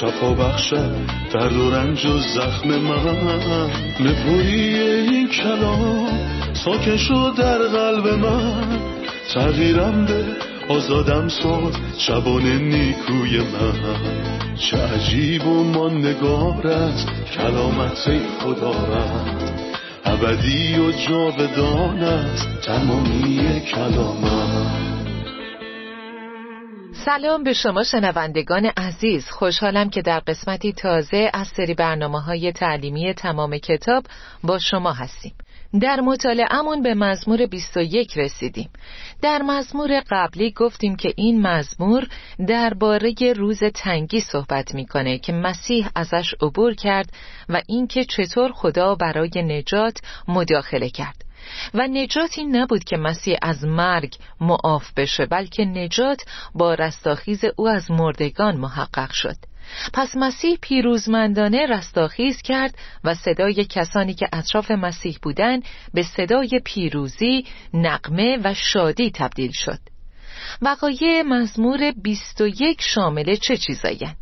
شفا بخشد درد و رنج و زخم من. نپوری این کلام ساکن شد در قلب من. تغییرم به آزادم ساد شبان نیکوی من. چه عجیب و ماندگار است کلامت خدا رد ابدی و جاودان است تمامی کلامت سلام به شما شنوندگان عزیز. خوشحالم که در قسمتی تازه از سری برنامه های تعلیمی تمام کتاب با شما هستیم. در مطالعهمون به مزمور 21 رسیدیم. در مزمور قبلی گفتیم که این مزمور درباره روز تنگی صحبت می‌کنه که مسیح ازش عبور کرد و اینکه چطور خدا برای نجات مداخله کرد. و نجات این نبود که مسیح از مرگ معاف بشه بلکه نجات با رستاخیز او از مردگان محقق شد. پس مسیح پیروزمندانه رستاخیز کرد و صدای کسانی که اطراف مسیح بودند به صدای پیروزی، نقمه و شادی تبدیل شد. وقایع مزمور 21 شامل چه چیزایی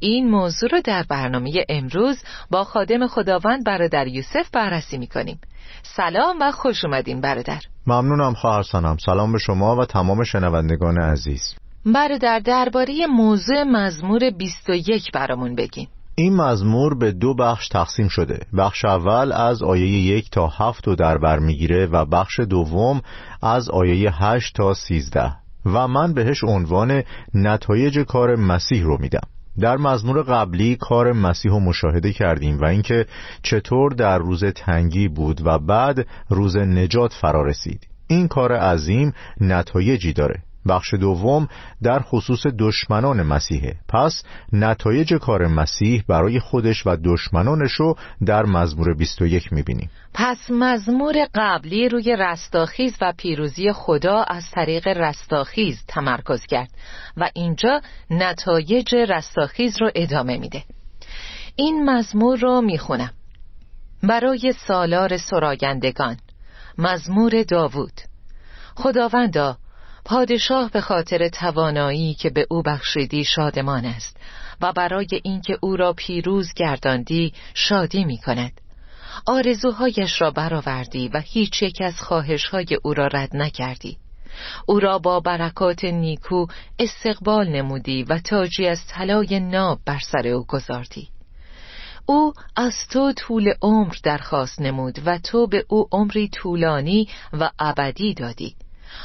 این موضوع رو در برنامه امروز با خادم خداوند برادر یوسف بررسی می‌کنیم. سلام و خوش اومدین برادر. ممنونم خواهر سنم سلام به شما و تمام شنوندگان عزیز. برادر درباره موضوع مزمور 21 برامون بگین. این مزمور به دو بخش تقسیم شده. بخش اول از آیه یک تا هفت رو در بر می‌گیره و بخش دوم از آیه هشت تا سیزده. و من بهش عنوان نتایج کار مسیح رو میدم. در مزمور قبلی کار مسیح رو مشاهده کردیم و اینکه چطور در روز تنگی بود و بعد روز نجات فرا رسید. این کار عظیم نتایجی داره. بخش دوم در خصوص دشمنان مسیحه. پس نتایج کار مسیح برای خودش و دشمنانش رو در مزمور 21 می‌بینیم. پس مزمور قبلی روی رستاخیز و پیروزی خدا از طریق رستاخیز تمرکز کرد و اینجا نتایج رستاخیز رو ادامه میده. این مزمور رو می‌خونم. برای سالار سراگندگان مزمور داوود. خداوندا پادشاه به خاطر توانایی که به او بخشیدی شادمان است و برای اینکه او را پیروز گرداندی شادی می کند آرزوهایش را برآوردی و هیچ یک از خواهشهای او را رد نکردی. او را با برکات نیکو استقبال نمودی و تاجی از طلای ناب بر سر او گذاردی. او از تو طول عمر درخواست نمود و تو به او عمری طولانی و ابدی دادی.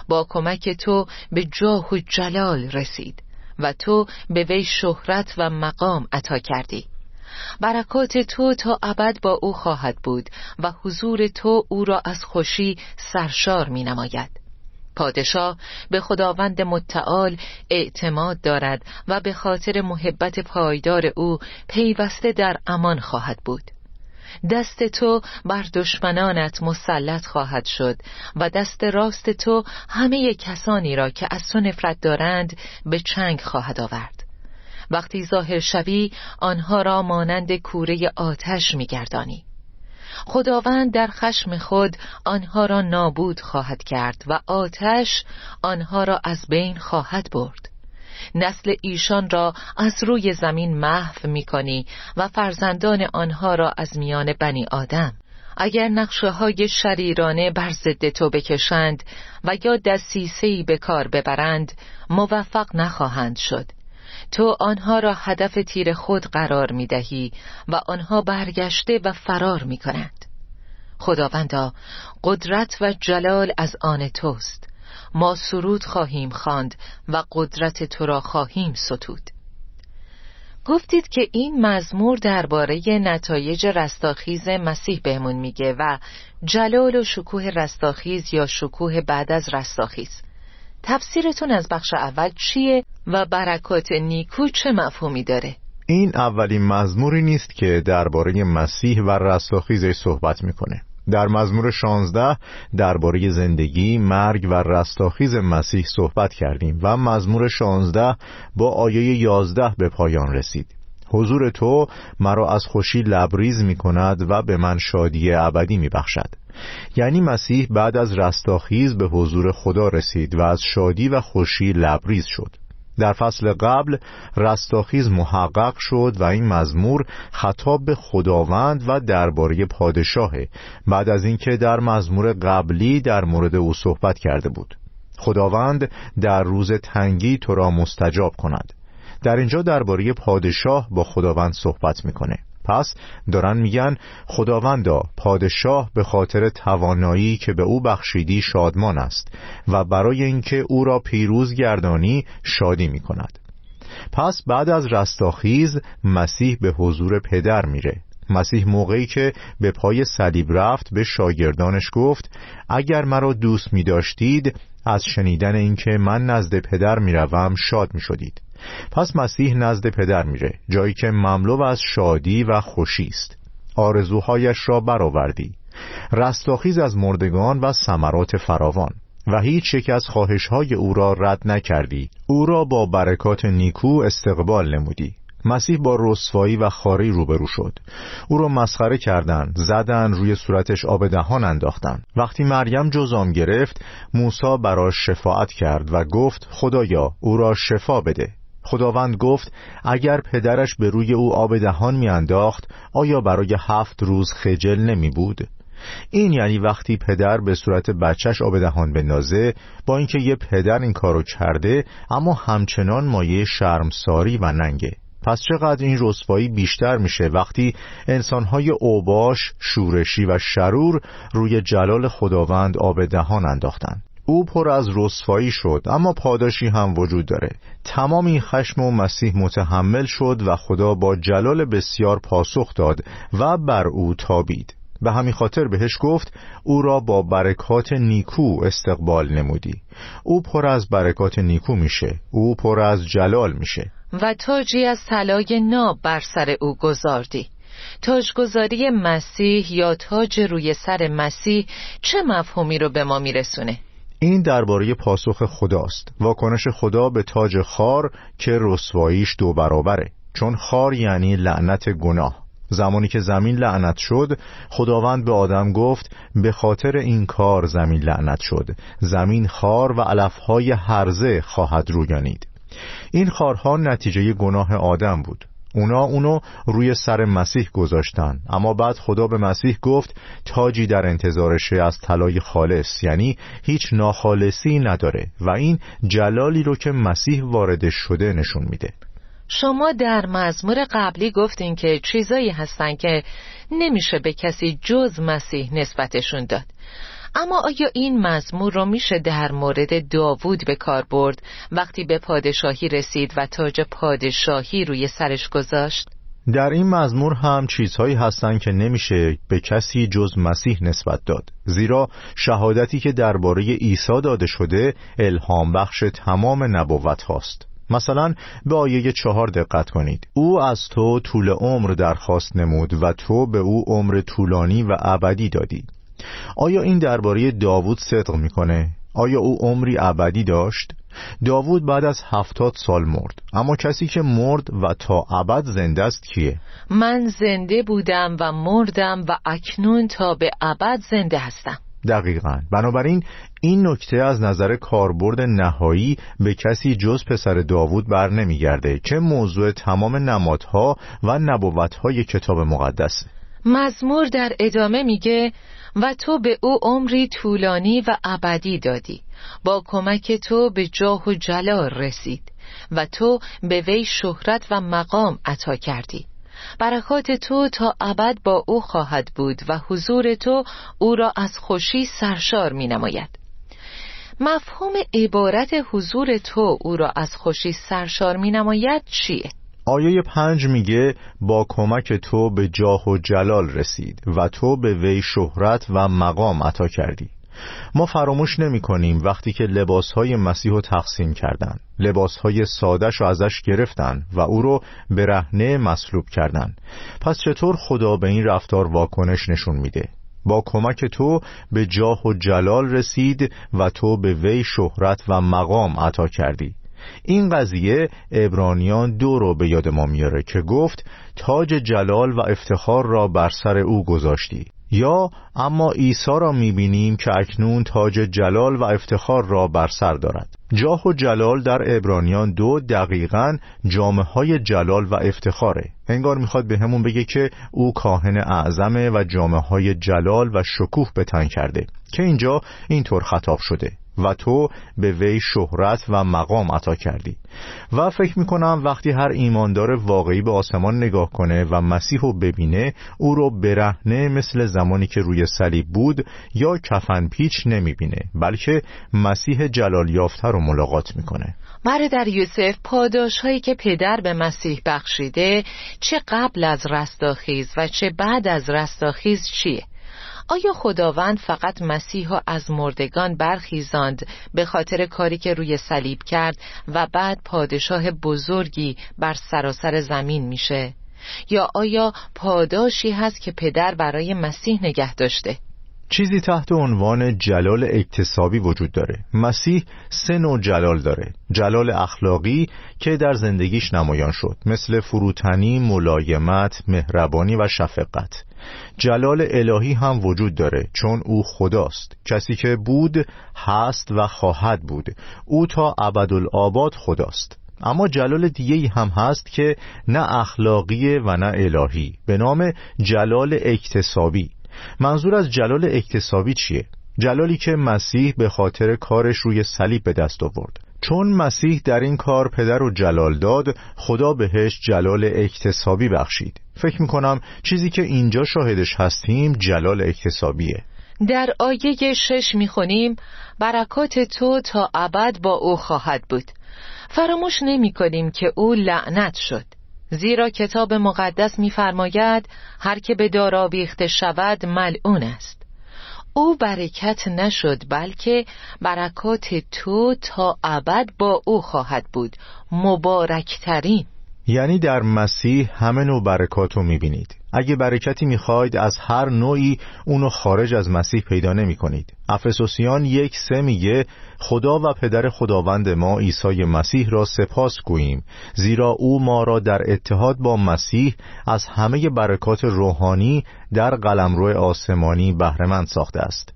با کمک تو به جاه و جلال رسید و تو به وی شهرت و مقام عطا کردی. برکات تو تا ابد با او خواهد بود و حضور تو او را از خوشی سرشار می نماید. پادشاه به خداوند متعال اعتماد دارد و به خاطر محبت پایدار او پیوسته در امان خواهد بود. دست تو بر دشمنانت مسلط خواهد شد و دست راست تو همه کسانی را که از تو نفرت دارند به چنگ خواهد آورد. وقتی ظاهر شوی آنها را مانند کوره آتش میگردانی. خداوند در خشم خود آنها را نابود خواهد کرد و آتش آنها را از بین خواهد برد. نسل ایشان را از روی زمین محو می کنی و فرزندان آنها را از میان بنی آدم. اگر نقشه های شریرانه بر ضد تو بکشند و یا دستیسهی به کار ببرند موفق نخواهند شد. تو آنها را هدف تیر خود قرار می دهی و آنها برگشته و فرار می کنند خداوندا قدرت و جلال از آن توست. ما سرود خواهیم خواند و قدرت تو را خواهیم ستود. گفتید که این مزمور درباره نتایج رستاخیز مسیح بهمون میگه و جلال و شکوه رستاخیز یا شکوه بعد از رستاخیز. تفسیرتون از بخش اول چیه و برکات نیکو چه مفهومی داره؟ این اولین مزموری نیست که درباره مسیح و رستاخیزش صحبت می‌کنه. در مزمور 16 درباره زندگی، مرگ و رستاخیز مسیح صحبت کردیم و مزمور 16 با آیه 11 به پایان رسید. حضور تو مرا از خوشی لبریز می کند و به من شادی ابدی می بخشد. یعنی مسیح بعد از رستاخیز به حضور خدا رسید و از شادی و خوشی لبریز شد. در فصل قبل رستاخیز محقق شد و این مزمور خطاب به خداوند و درباره پادشاهه بعد از اینکه در مزمور قبلی در مورد او صحبت کرده بود. خداوند در روز تنگی تو را مستجاب کند. در اینجا درباره پادشاه با خداوند صحبت می‌کنه. پس دارن میگن خداوندا پادشاه به خاطر توانایی که به او بخشیدی شادمان است و برای اینکه او را پیروز گردانی شادی می‌کند. پس بعد از رستاخیز مسیح به حضور پدر میره. مسیح موقعی که به پای صلیب رفت به شاگردانش گفت اگر مرا دوست می داشتید از شنیدن اینکه من نزد پدر می روم شاد می شدید پس مسیح نزد پدر میره جایی که مملو از شادی و خوشی است. آرزوهایش را برآوردی. رستاخیز از مردگان و ثمرات فراوان. و هیچ یک از خواهشهای او را رد نکردی. او را با برکات نیکو استقبال نمودی. مسیح با رسوایی و خاری روبرو شد. او را مسخره کردند زدن روی صورتش آب دهان انداختند. وقتی مریم جزام گرفت موسی براش شفاعت کرد و گفت خدایا او را شفا بده. خداوند گفت اگر پدرش به روی او آب دهان میانداخت آیا برای هفت روز خجل نمی بود؟ این یعنی وقتی پدر به صورت بچهش آب دهان بندازه با اینکه یه پدر این کارو کرده اما همچنان مایه شرمساری و ننگه. پس چقدر این رسوایی بیشتر میشه وقتی انسانهای اوباش، شورشی و شرور روی جلال خداوند آب دهان انداختن. او پر از رسوایی شد اما پاداشی هم وجود داره. تمام این خشم و مسیح متحمل شد و خدا با جلال بسیار پاسخ داد و بر او تابید. به همین خاطر بهش گفت او را با برکات نیکو استقبال نمودی. او پر از برکات نیکو میشه. او پر از جلال میشه. و تاجی از طلای ناب بر سر او گذاردی. تاجگذاری مسیح یا تاج روی سر مسیح چه مفهومی رو به ما میرسونه؟ این درباره پاسخ خداست. واکنش خدا به تاج خار که رسواییش دو برابره. چون خار یعنی لعنت گناه. زمانی که زمین لعنت شد خداوند به آدم گفت به خاطر این کار زمین لعنت شد. زمین خار و علفهای هرزه خواهد رویانید. این خارها نتیجه گناه آدم بود. اونا اونو روی سر مسیح گذاشتن. اما بعد خدا به مسیح گفت تاجی در انتظارشه از طلای خالص. یعنی هیچ ناخالصی نداره و این جلالی رو که مسیح وارد شده نشون میده. شما در مزمور قبلی گفتین که چیزایی هستن که نمیشه به کسی جز مسیح نسبتشون داد. اما آیا این مزمور رو میشه در مورد داوود به کار برد وقتی به پادشاهی رسید و تاج پادشاهی روی سرش گذاشت؟ در این مزمور هم چیزهایی هستند که نمیشه به کسی جز مسیح نسبت داد زیرا شهادتی که درباره عیسی داده شده الهام بخش تمام نبوت هاست. مثلا به آیه چهار دقت کنید. او از تو طول عمر درخواست نمود و تو به او عمر طولانی و ابدی دادی. آیا این درباره داوود صدق می‌کنه؟ آیا او عمری ابدی داشت؟ داوود بعد از هفتاد سال مرد اما کسی که مرد و تا ابد زنده است کیه؟ من زنده بودم و مردم و اکنون تا به ابد زنده هستم دقیقا بنابراین این نکته از نظر کاربرد نهایی به کسی جز پسر داوود بر نمیگرده که موضوع تمام نمادها و نبوتهای کتاب مقدسه مزمور در ادامه میگه و تو به او عمری طولانی و ابدی دادی. با کمک تو به جاه و جلال رسید و تو به وی شهرت و مقام عطا کردی. برکات تو تا ابد با او خواهد بود و حضور تو او را از خوشی سرشار می نماید مفهوم عبارت حضور تو او را از خوشی سرشار می نماید چیه؟ آیه پنج میگه با کمک تو به جاه و جلال رسید و تو به وی شهرت و مقام عطا کردی. ما فراموش نمی کنیم وقتی که لباسهای مسیح رو تقسیم کردن لباسهای سادش رو ازش گرفتن و او رو به رهنه مصلوب کردن. پس چطور خدا به این رفتار واکنش نشون میده؟ با کمک تو به جاه و جلال رسید و تو به وی شهرت و مقام عطا کردی. این قضیه ابرانیان دو رو به یاد ما میاره که گفت تاج جلال و افتخار را بر سر او گذاشتی. یا اما عیسی را می‌بینیم که اکنون تاج جلال و افتخار را بر سر دارد. جاه و جلال در ابرانیان دو دقیقا جامعه های جلال و افتخاره. انگار می‌خواد به همون بگه که او کاهن اعظمه و جامعه های جلال و شکوه به تن کرده. که اینجا اینطور خطاب شده. و تو به وی شهرت و مقام عطا کردی و فکر می‌کنم وقتی هر ایماندار واقعی به آسمان نگاه کنه و مسیح رو ببینه او رو برهنه مثل زمانی که روی صلیب بود یا کفن پیچ نمی‌بینه بلکه مسیح جلال یافته رو ملاقات می‌کنه در یوسف پاداش هایی که پدر به مسیح بخشیده چه قبل از رستاخیز و چه بعد از رستاخیز چیه؟ آیا خداوند فقط مسیح ها از مردگان برخیزاند به خاطر کاری که روی صلیب کرد و بعد پادشاه بزرگی بر سراسر زمین میشه؟ یا آیا پاداشی هست که پدر برای مسیح نگه داشته؟ چیزی تحت عنوان جلال اکتسابی وجود داره مسیح سه نوع جلال داره جلال اخلاقی که در زندگیش نمایان شد مثل فروتنی، ملایمت، مهربانی و شفقت جلال الهی هم وجود داره چون او خداست. کسی که بود هست و خواهد بود. او تا ابدالآباد خداست. اما جلال دیگه هم هست که نه اخلاقی و نه الهی. به نام جلال اکتسابی. منظور از جلال اکتسابی چیه؟ جلالی که مسیح به خاطر کارش روی صلیب به دست آورد. چون مسیح در این کار پدر رو جلال داد خدا بهش جلال اکتسابی بخشید. فکر می‌کنم چیزی که اینجا شاهدش هستیم جلال اکتسابیه. در آیه شش می‌خونیم برکات تو تا ابد با او خواهد بود. فراموش نمی کنیم که او لعنت شد. زیرا کتاب مقدس می‌فرماید هر که به دار شود ملعون است. او برکت نشد بلکه برکات تو تا ابد با او خواهد بود. مبارکترین. یعنی در مسیح همه نوع برکات رو می‌بینید. اگه برکتی می‌خواید از هر نوعی اونو خارج از مسیح پیدا نمی کنید افسوسیان یک سه میگه خدا و پدر خداوند ما عیسی مسیح را سپاس گوییم زیرا او ما را در اتحاد با مسیح از همه برکات روحانی در قلمرو آسمانی بهرهمند ساخته است.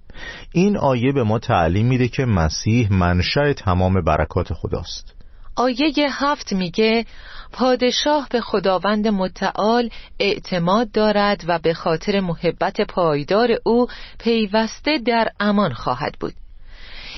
این آیه به ما تعلیم میده که مسیح منشأ تمام برکات خداست. آیه هفت میگه پادشاه به خداوند متعال اعتماد دارد و به خاطر محبت پایدار او پیوسته در امان خواهد بود.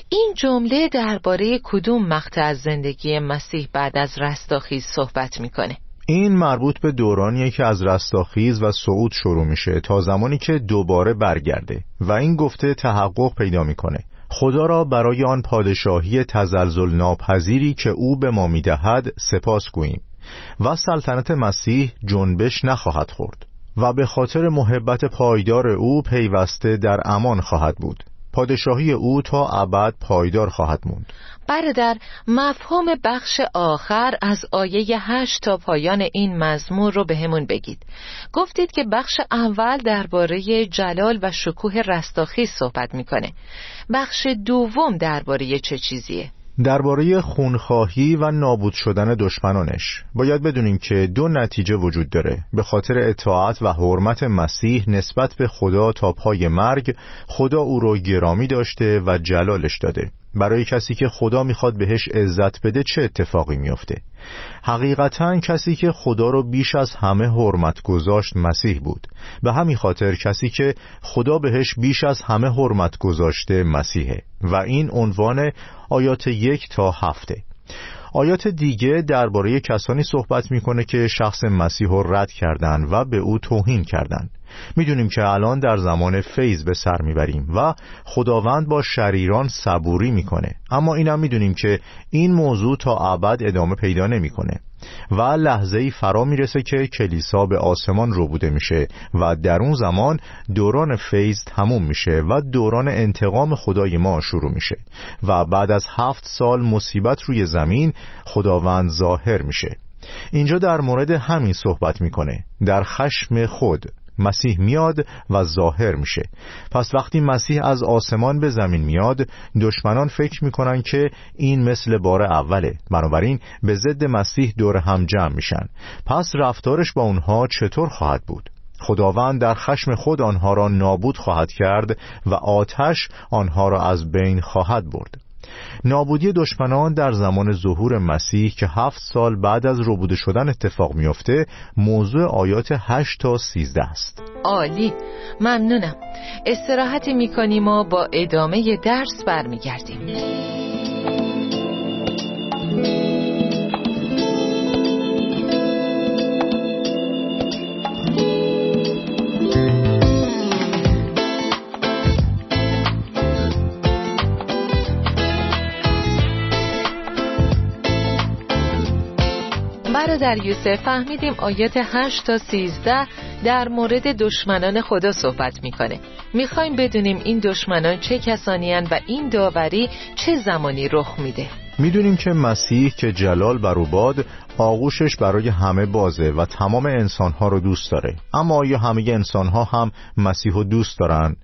این جمله درباره کدوم مقطع از زندگی مسیح بعد از رستاخیز صحبت می‌کنه؟ این مربوط به دورانیه که از رستاخیز و صعود شروع میشه تا زمانی که دوباره برگرده و این گفته تحقق پیدا می‌کنه. خدا را برای آن پادشاهی تزلزل ناپذیری که او به ما می‌دهد سپاس گوییم و سلطنت مسیح جنبش نخواهد خورد و به خاطر محبت پایدار او پیوسته در امان خواهد بود. پادشاهی او تا ابد پایدار خواهد موند. برادر مفهوم بخش آخر از آیه هشت تا پایان این مزمور رو به همون بگید. گفتید که بخش اول درباره جلال و شکوه رستاخیز صحبت می‌کنه. بخش دوم درباره چه چیزیه؟ درباره خونخواهی و نابود شدن دشمنانش. باید بدونیم که دو نتیجه وجود داره. به خاطر اطاعت و حرمت مسیح نسبت به خدا تا پای مرگ خدا او رو گرامی داشته و جلالش داده. برای کسی که خدا می‌خواد بهش عزت بده چه اتفاقی میافته؟ حقیقتا کسی که خدا رو بیش از همه حرمت گذاشت مسیح بود. به همین خاطر کسی که خدا بهش بیش از همه حرمت گذاشته مسیحه. و این عنوان آیات یک تا هفته. آیات دیگه درباره کسانی صحبت می‌کنه که شخص مسیح رو رد کردند و به او توهین کردند. می‌دونیم که الان در زمان فیض به سر می‌بریم و خداوند با شریران صبوری می‌کنه. اما اینم می‌دونیم که این موضوع تا ابد ادامه پیدا نمی‌کنه. و لحظه ای فرا می‌رسه که کلیسا به آسمان رو بوده میشه و در اون زمان دوران فیض تموم میشه و دوران انتقام خدای ما شروع میشه و بعد از هفت سال مصیبت روی زمین خداوند ظاهر میشه. اینجا در مورد همین صحبت می‌کنه در خشم خود. مسیح میاد و ظاهر میشه. پس وقتی مسیح از آسمان به زمین میاد دشمنان فکر می‌کنن که این مثل بار اوله. بنابراین به ضد مسیح دور هم جمع میشن. پس رفتارش با اونها چطور خواهد بود؟ خداوند در خشم خود آنها را نابود خواهد کرد و آتش آنها را از بین خواهد برد. نابودی دشمنان در زمان ظهور مسیح که هفت سال بعد از روبوده شدن اتفاق میافته موضوع آیات 8 تا 13 است. عالی. ممنونم. استراحت می‌کنیم و با ادامه درس برمیگردیم. برادر یوسف فهمیدیم آیات 8 تا 13 در مورد دشمنان خدا صحبت می‌کنه. می‌خوایم بدونیم این دشمنان چه کسانی و این داوری چه زمانی رخ میده. می‌دونیم که مسیح که جلال بر باد آغوشش برای همه بازه و تمام انسانها رو دوست داره. اما آیا همه انسانها هم مسیح رو دوست دارن؟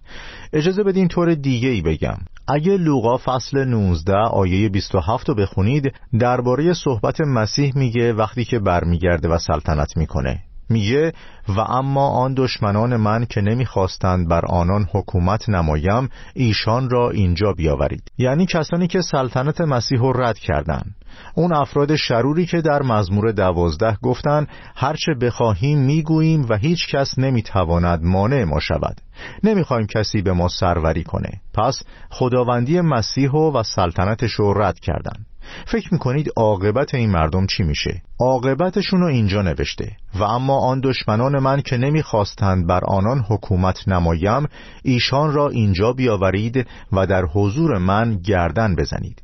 اجازه بدین طور دیگه ای بگم. اگه لوقا فصل 19 آیه 27 رو بخونید درباره صحبت مسیح میگه وقتی که برمیگرده و سلطنت می‌کنه. میگه و اما آن دشمنان من که نمی‌خواستند بر آنان حکومت نمایم ایشان را اینجا بیاورید. یعنی کسانی که سلطنت مسیح رو رد کردند اون افراد شروری که در مزمور دوازده گفتند هرچه بخواهیم می‌گوییم و هیچ کس نمی‌تواند مانع ما شود. نمی‌خوایم کسی به ما سروری کنه. پس خداوندی مسیح و سلطنتش رو رد کردند فکر می‌کنید عاقبت این مردم چی میشه؟ عاقبتشون رو اینجا نوشته. و اما آن دشمنان من که نمی‌خواستند بر آنان حکومت نمایم ایشان را اینجا بیاورید و در حضور من گردن بزنید.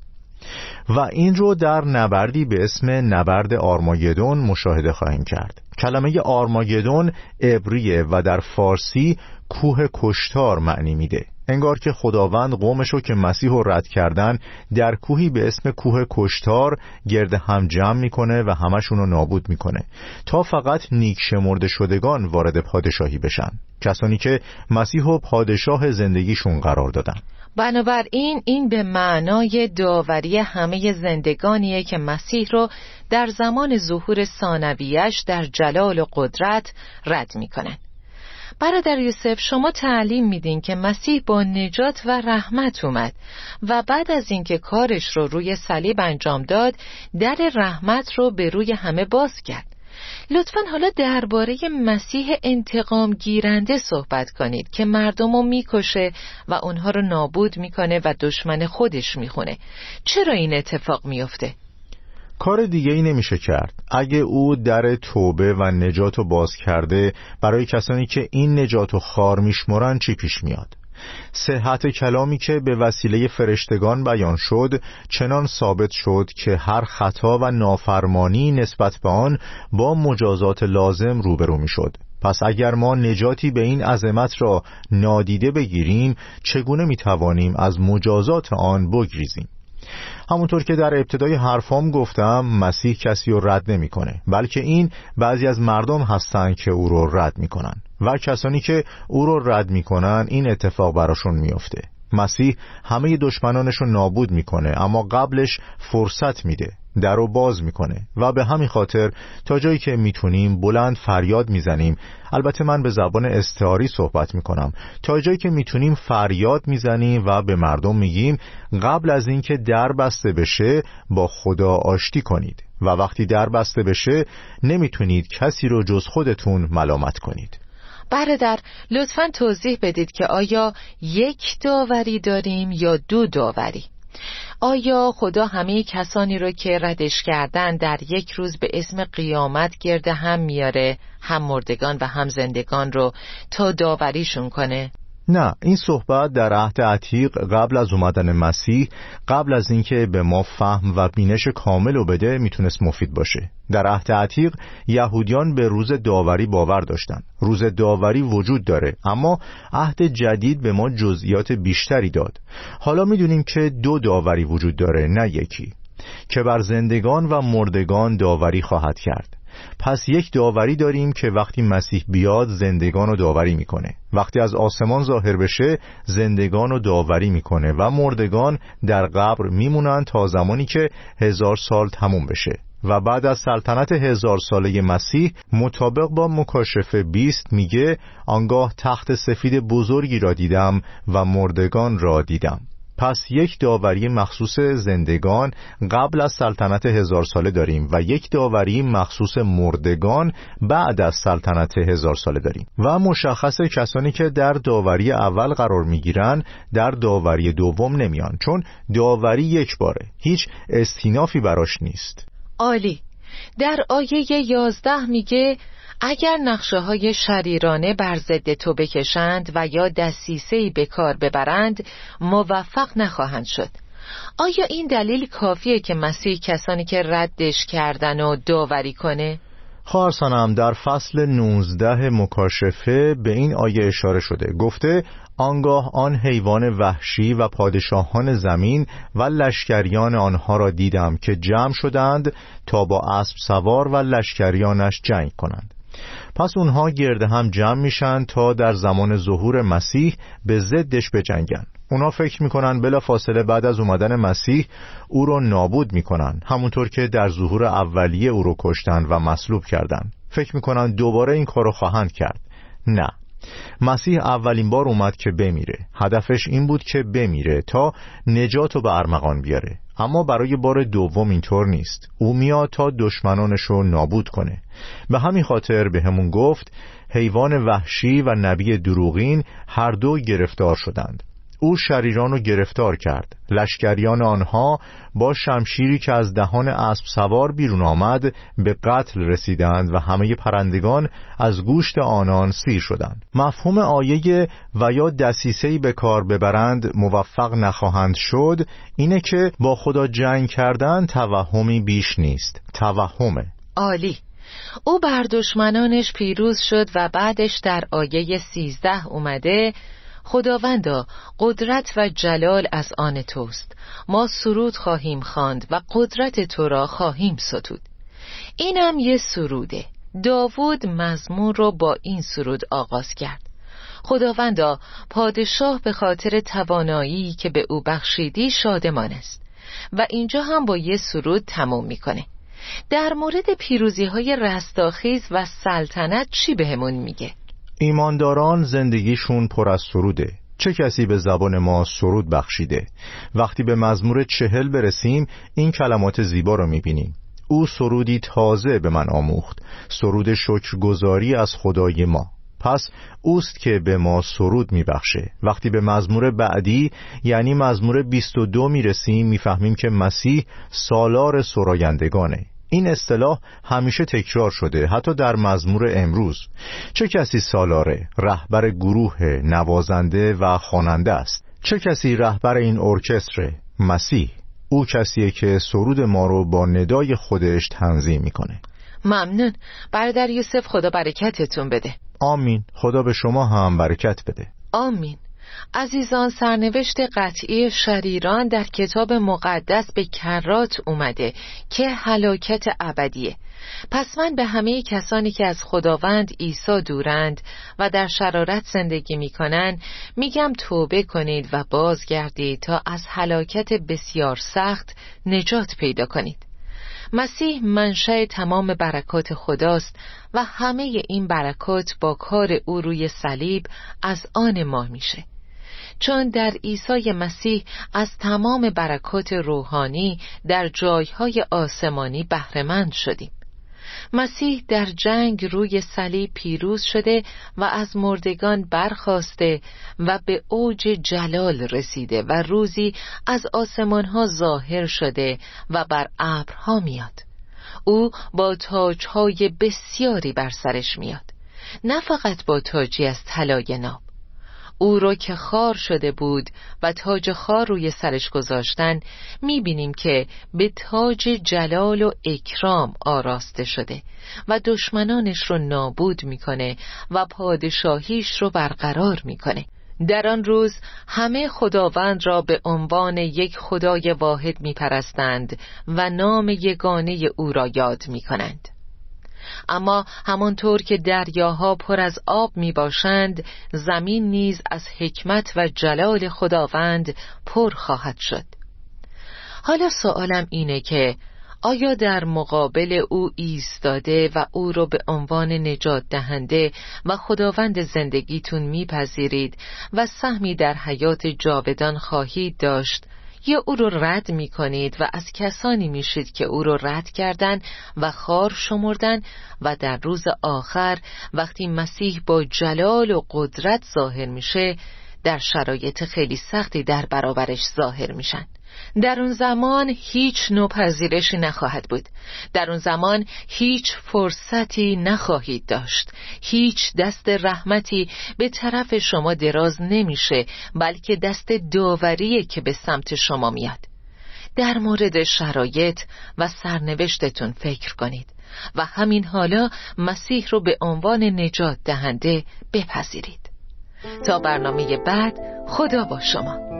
و این رو در نبردی به اسم نبرد آرماگدون مشاهده خواهیم کرد. کلمه آرماگدون عبریه و در فارسی کوه کشتار معنی میده. انگار که خداوند قومشو که مسیح رو رد کردن در کوهی به اسم کوه کشتار گرد هم جمع می‌کنه و همشون رو نابود می‌کنه. تا فقط نیک شمرده شدگان وارد پادشاهی بشن. کسانی که مسیح و پادشاه زندگیشون قرار دادن. بنابراین این به معنای داوری همه زندگانیه که مسیح رو در زمان ظهور ثانویش در جلال و قدرت رد می‌کنن. برادر یوسف شما تعلیم میدین که مسیح با نجات و رحمت اومد و بعد از اینکه کارش رو روی صلیب انجام داد در رحمت رو به روی همه باز کرد. لطفا حالا درباره مسیح انتقام گیرنده صحبت کنید که مردم رو می‌کشه و اونها رو نابود می‌کنه و دشمن خودش می‌خونه. چرا این اتفاق میفته؟ کار دیگه ای نمیشه کرد. اگه او در توبه و نجات و باز کرده برای کسانی که این نجات و خار میشمرن چی پیش میاد؟ صحت کلامی که به وسیله فرشتگان بیان شد چنان ثابت شد که هر خطا و نافرمانی نسبت به آن با مجازات لازم روبرو می شد پس اگر ما نجاتی به این عظمت را نادیده بگیریم چگونه می توانیم از مجازات آن بگریزیم؟ همونطور که در ابتدای حرفام گفتم مسیح کسی رو رد نمی‌کنه بلکه این بعضی از مردم هستند که او رو رد می‌کنن و کسانی که او رو رد می‌کنن این اتفاق براشون میفته مسیح همه دشمنانش رو نابود می‌کنه اما قبلش فرصت میده در رو باز می‌کنه. و به همین خاطر تا جایی که می‌تونیم بلند فریاد می‌زنیم. البته من به زبان استعاری صحبت می‌کنم. تا جایی که می‌تونیم فریاد می‌زنیم و به مردم میگیم قبل از اینکه در بسته بشه با خدا آشتی کنید. و وقتی در بسته بشه نمی‌تونید کسی رو جز خودتون ملامت کنید. برادر لطفا توضیح بدید که آیا یک داوری داریم یا دو داوری آیا خدا همه کسانی رو که ردش کردن در یک روز به اسم قیامت گرد هم میاره هم مردگان و هم زندگان رو تا داوریشون کنه؟ نه این صحبت در عهد عتیق قبل از اومدن مسیح قبل از اینکه به ما فهم و بینش کامل و بده می‌تونست مفید باشه. در عهد عتیق یهودیان به روز داوری باور داشتن. روز داوری وجود داره اما عهد جدید به ما جزئیات بیشتری داد. حالا می‌دونیم که دو داوری وجود داره نه یکی. که بر زندگان و مردگان داوری خواهد کرد. پس یک داوری داریم که وقتی مسیح بیاد زندگان رو داوری می‌کنه. وقتی از آسمان ظاهر بشه زندگان رو داوری می‌کنه و مردگان در قبر میمونن تا زمانی که هزار سال تموم بشه. و بعد از سلطنت هزار ساله مسیح مطابق با مکاشفه بیست میگه آنگاه تخت سفید بزرگی را دیدم و مردگان را دیدم. پس یک داوری مخصوص زندگان قبل از سلطنت هزار ساله داریم و یک داوری مخصوص مردگان بعد از سلطنت هزار ساله داریم. و مشخص کسانی که در داوری اول قرار می‌گیرن در داوری دوم نمیان چون داوری یک باره هیچ استینافی براش نیست. عالی. در آیه یازده میگه اگر نقشه های شریرانه بر ضد تو بکشند و یا دستیسهی به کار ببرند موفق نخواهند شد. آیا این دلیل کافیه که مسیح کسانی که ردش کردن و داوری کنه؟ خواهرسانم در فصل 19 مکاشفه به این آیه اشاره شده. گفته آنگاه آن حیوان وحشی و پادشاهان زمین و لشکریان آنها را دیدم که جمع شدند تا با اسب سوار و لشکریانش جنگ کنند. پس اونها گرده هم جمع میشن تا در زمان ظهور مسیح به ضدش بجنگن. اونا فکر می‌کنن بلا فاصله بعد از اومدن مسیح او رو نابود می‌کنن همونطور که در ظهور اولیه او رو کشتن و مصلوب کردن. فکر می‌کنن دوباره این کارو خواهند کرد. نه. مسیح اولین بار اومد که بمیره. هدفش این بود که بمیره تا نجات رو به ارمغان بیاره. اما برای بار دوم اینطور نیست. او میاد تا دشمنانش رو نابود کنه. به همین خاطر به همون گفت حیوان وحشی و نبی دروغین هر دو گرفتار شدند. او شریران رو گرفتار کرد. لشکریان آنها با شمشیری که از دهان اسب سوار بیرون آمد به قتل رسیدند و همه پرندگان از گوشت آنان سیر شدند. مفهوم آیه و یا دسیسهی به کار ببرند موفق نخواهند شد اینه که با خدا جنگ کردن توهمی بیش نیست. توهمه عالی. او بر دشمنانش پیروز شد و بعدش در آیه سیزده اومده خداوندا قدرت و جلال از آن توست. ما سرود خواهیم خواند و قدرت تو را خواهیم ستود. اینم یه سروده. داوود مزمون رو با این سرود آغاز کرد. خداوندا پادشاه به خاطر توانایی که به او بخشیدی شادمان است و اینجا هم با یه سرود تموم می‌کنه. در مورد پیروزی های رستاخیز و سلطنت چی بهمون میگه؟ ایمانداران زندگیشون پر از سروده. چه کسی به زبان ما سرود بخشیده؟ وقتی به مزمور چهل برسیم این کلمات زیبا رو می‌بینیم. او سرودی تازه به من آموخت. سرود شکرگزاری از خدای ما. پس اوست که به ما سرود میبخشه. وقتی به مزمور بعدی یعنی مزمور 22 می‌رسیم می‌فهمیم که مسیح سالار سرایندگانه. این اصطلاح همیشه تکرار شده حتی در مزمور امروز. چه کسی سالاره رهبر گروه نوازنده و خواننده است؟ چه کسی رهبر این ارکستر مسیح؟ او کسیه که سرود ما رو با ندای خودش تنظیم می‌کنه. ممنون. برادر یوسف خدا برکتتون بده. آمین. خدا به شما هم برکت بده. آمین. عزیزان سرنوشت قطعی شریران در کتاب مقدس به کرات اومده که هلاکت ابدیه. پس من به همه کسانی که از خداوند عیسی دورند و در شرارت زندگی می‌کنن میگم توبه کنید و بازگردید تا از هلاکت بسیار سخت نجات پیدا کنید. مسیح منشأ تمام برکات خداست و همه این برکات با کار او روی صلیب از آن ما میشه. چون در عیسی مسیح از تمام برکات روحانی در جایهای آسمانی بهرهمند شدیم. مسیح در جنگ روی صلیب پیروز شده و از مردگان برخواسته و به اوج جلال رسیده و روزی از آسمانها ظاهر شده و بر ابرها میاد. او با تاجهای بسیاری بر سرش میاد. نه فقط با تاجی از طلای ناب او را که خار شده بود و تاج خار روی سرش گذاشتن می‌بینیم که به تاج جلال و اکرام آراسته شده و دشمنانش رو نابود می‌کنه و پادشاهیش رو برقرار می‌کنه. در آن روز همه خداوند را به عنوان یک خدای واحد میپرستند و نام یگانه او را یاد می‌کنند. اما همانطور که دریاها پر از آب می باشند زمین نیز از حکمت و جلال خداوند پر خواهد شد. حالا سوالم اینه که آیا در مقابل او ایستاده و او را به عنوان نجات دهنده و خداوند زندگیتون میپذیرید و سهمی در حیات جاودان خواهید داشت یا او رو رد می کنید و از کسانی میشید که او رو رد کردن و خار شمردن و در روز آخر وقتی مسیح با جلال و قدرت ظاهر میشه در شرایط خیلی سختی در برابرش ظاهر میشن. در اون زمان هیچ نوع پذیرشی نخواهد بود. در اون زمان هیچ فرصتی نخواهید داشت. هیچ دست رحمتی به طرف شما دراز نمیشه بلکه دست داوریه که به سمت شما میاد. در مورد شرایط و سرنوشتتون فکر کنید و همین حالا مسیح رو به عنوان نجات دهنده بپذیرید. تا برنامه بعد خدا با شما.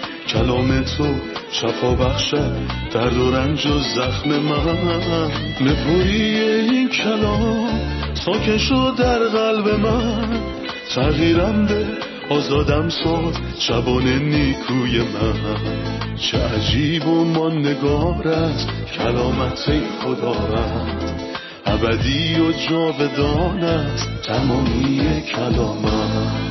کلام تو شفا بخشد درد و رنج و زخم من. نپوری این کلام ساکن در قلب من. تغییرم به آزادم ساز شبان نیکوی من. چه عجیب و ماندگار است کلامت خدا رد ابدی و جاودان است تمامی کلامت